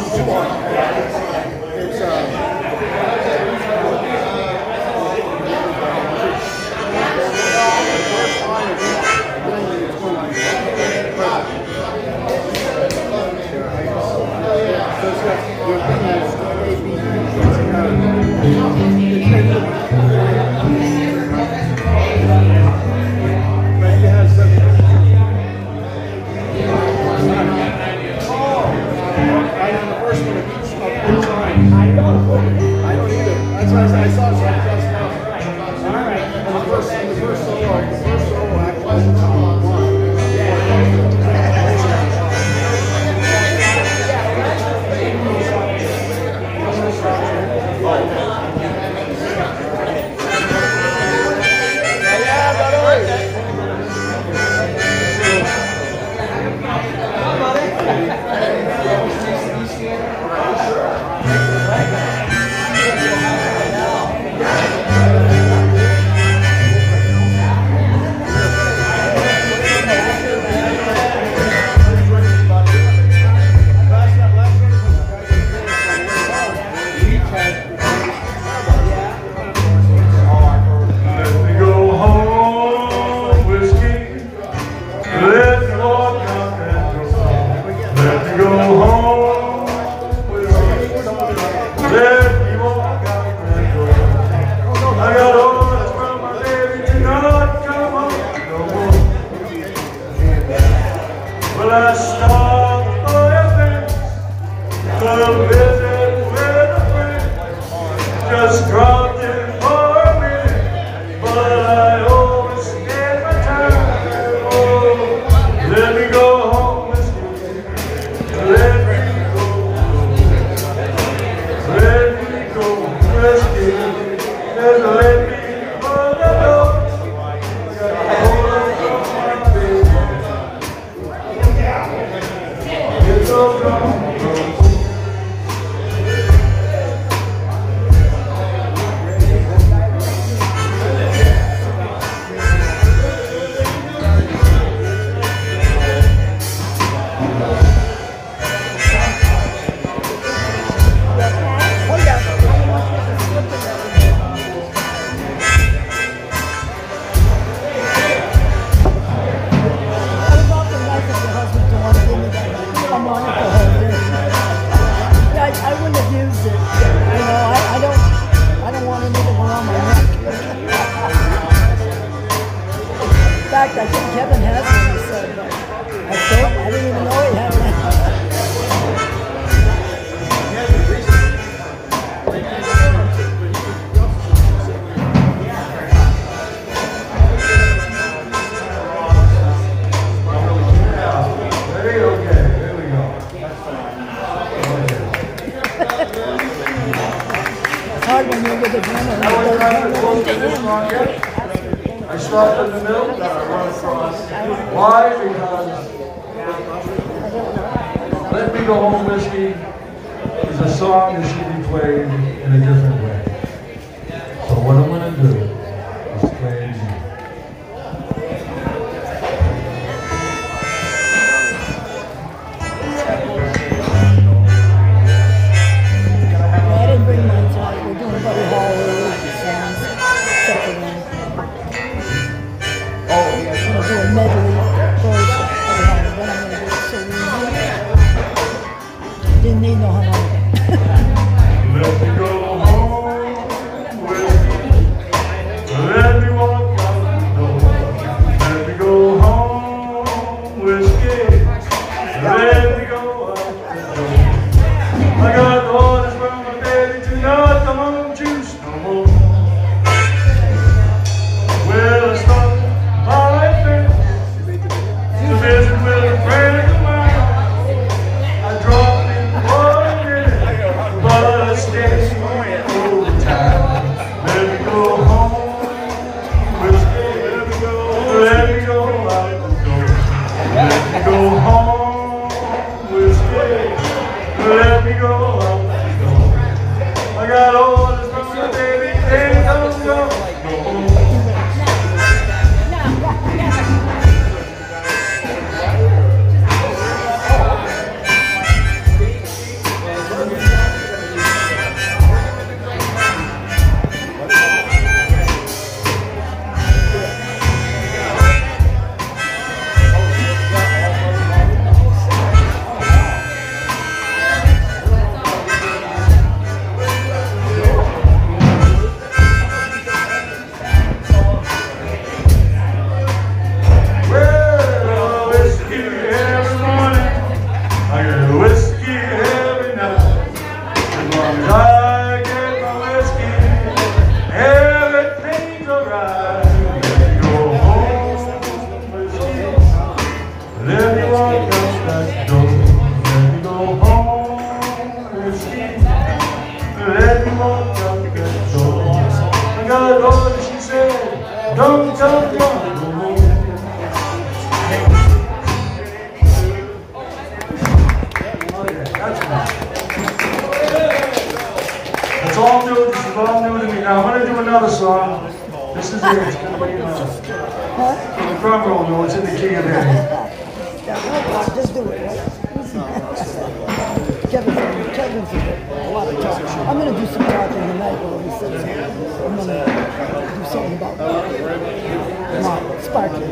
It's, uh, Força. on yet. I stopped in the middle, then I run across. Why? Because Let Me Go Home, Whiskey is a song that should be played in a different way. a lot of talk. I'm going to do some talking tonight where we said something. I'm going to do something about my sparking.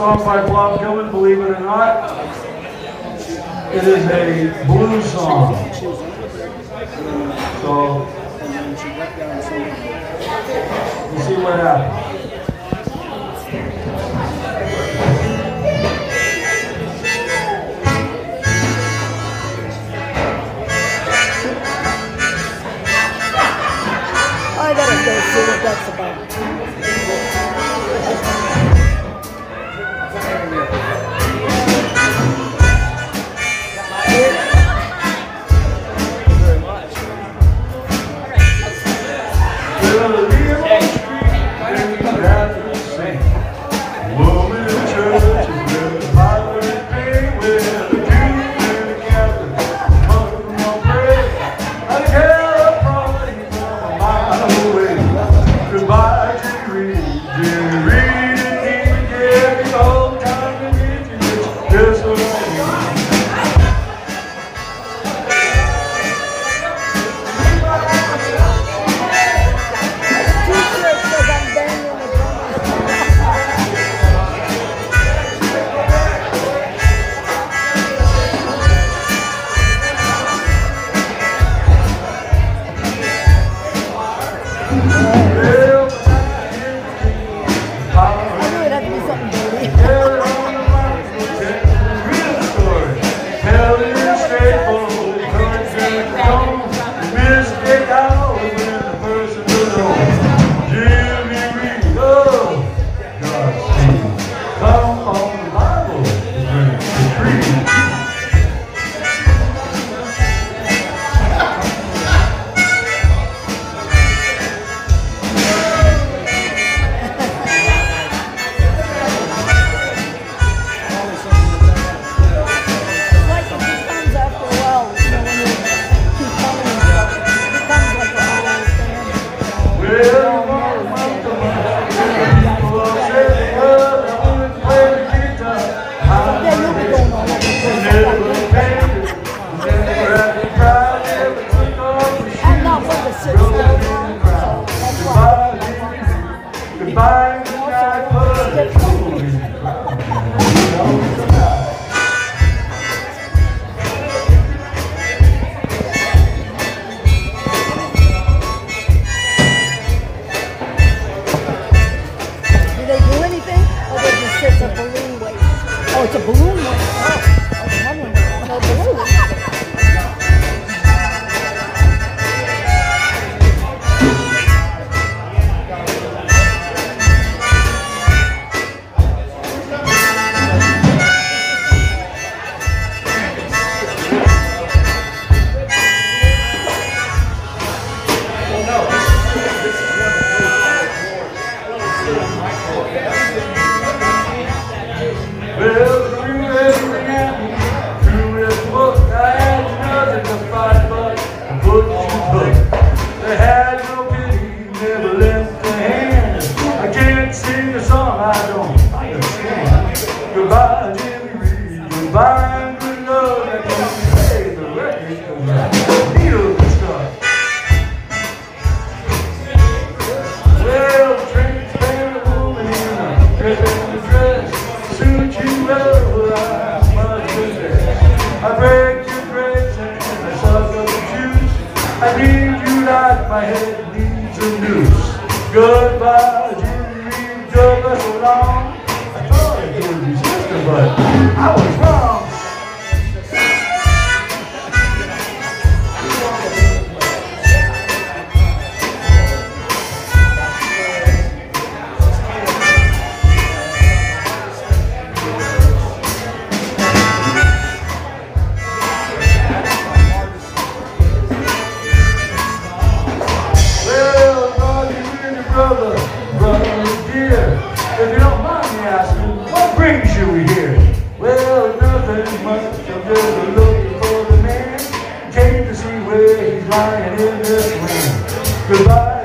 song by Bob Dylan, believe it or not. It is a blues song. So, you see what happened. Oh, it's a balloon one. Oh. Goodbye,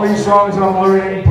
All these songs I'm learning,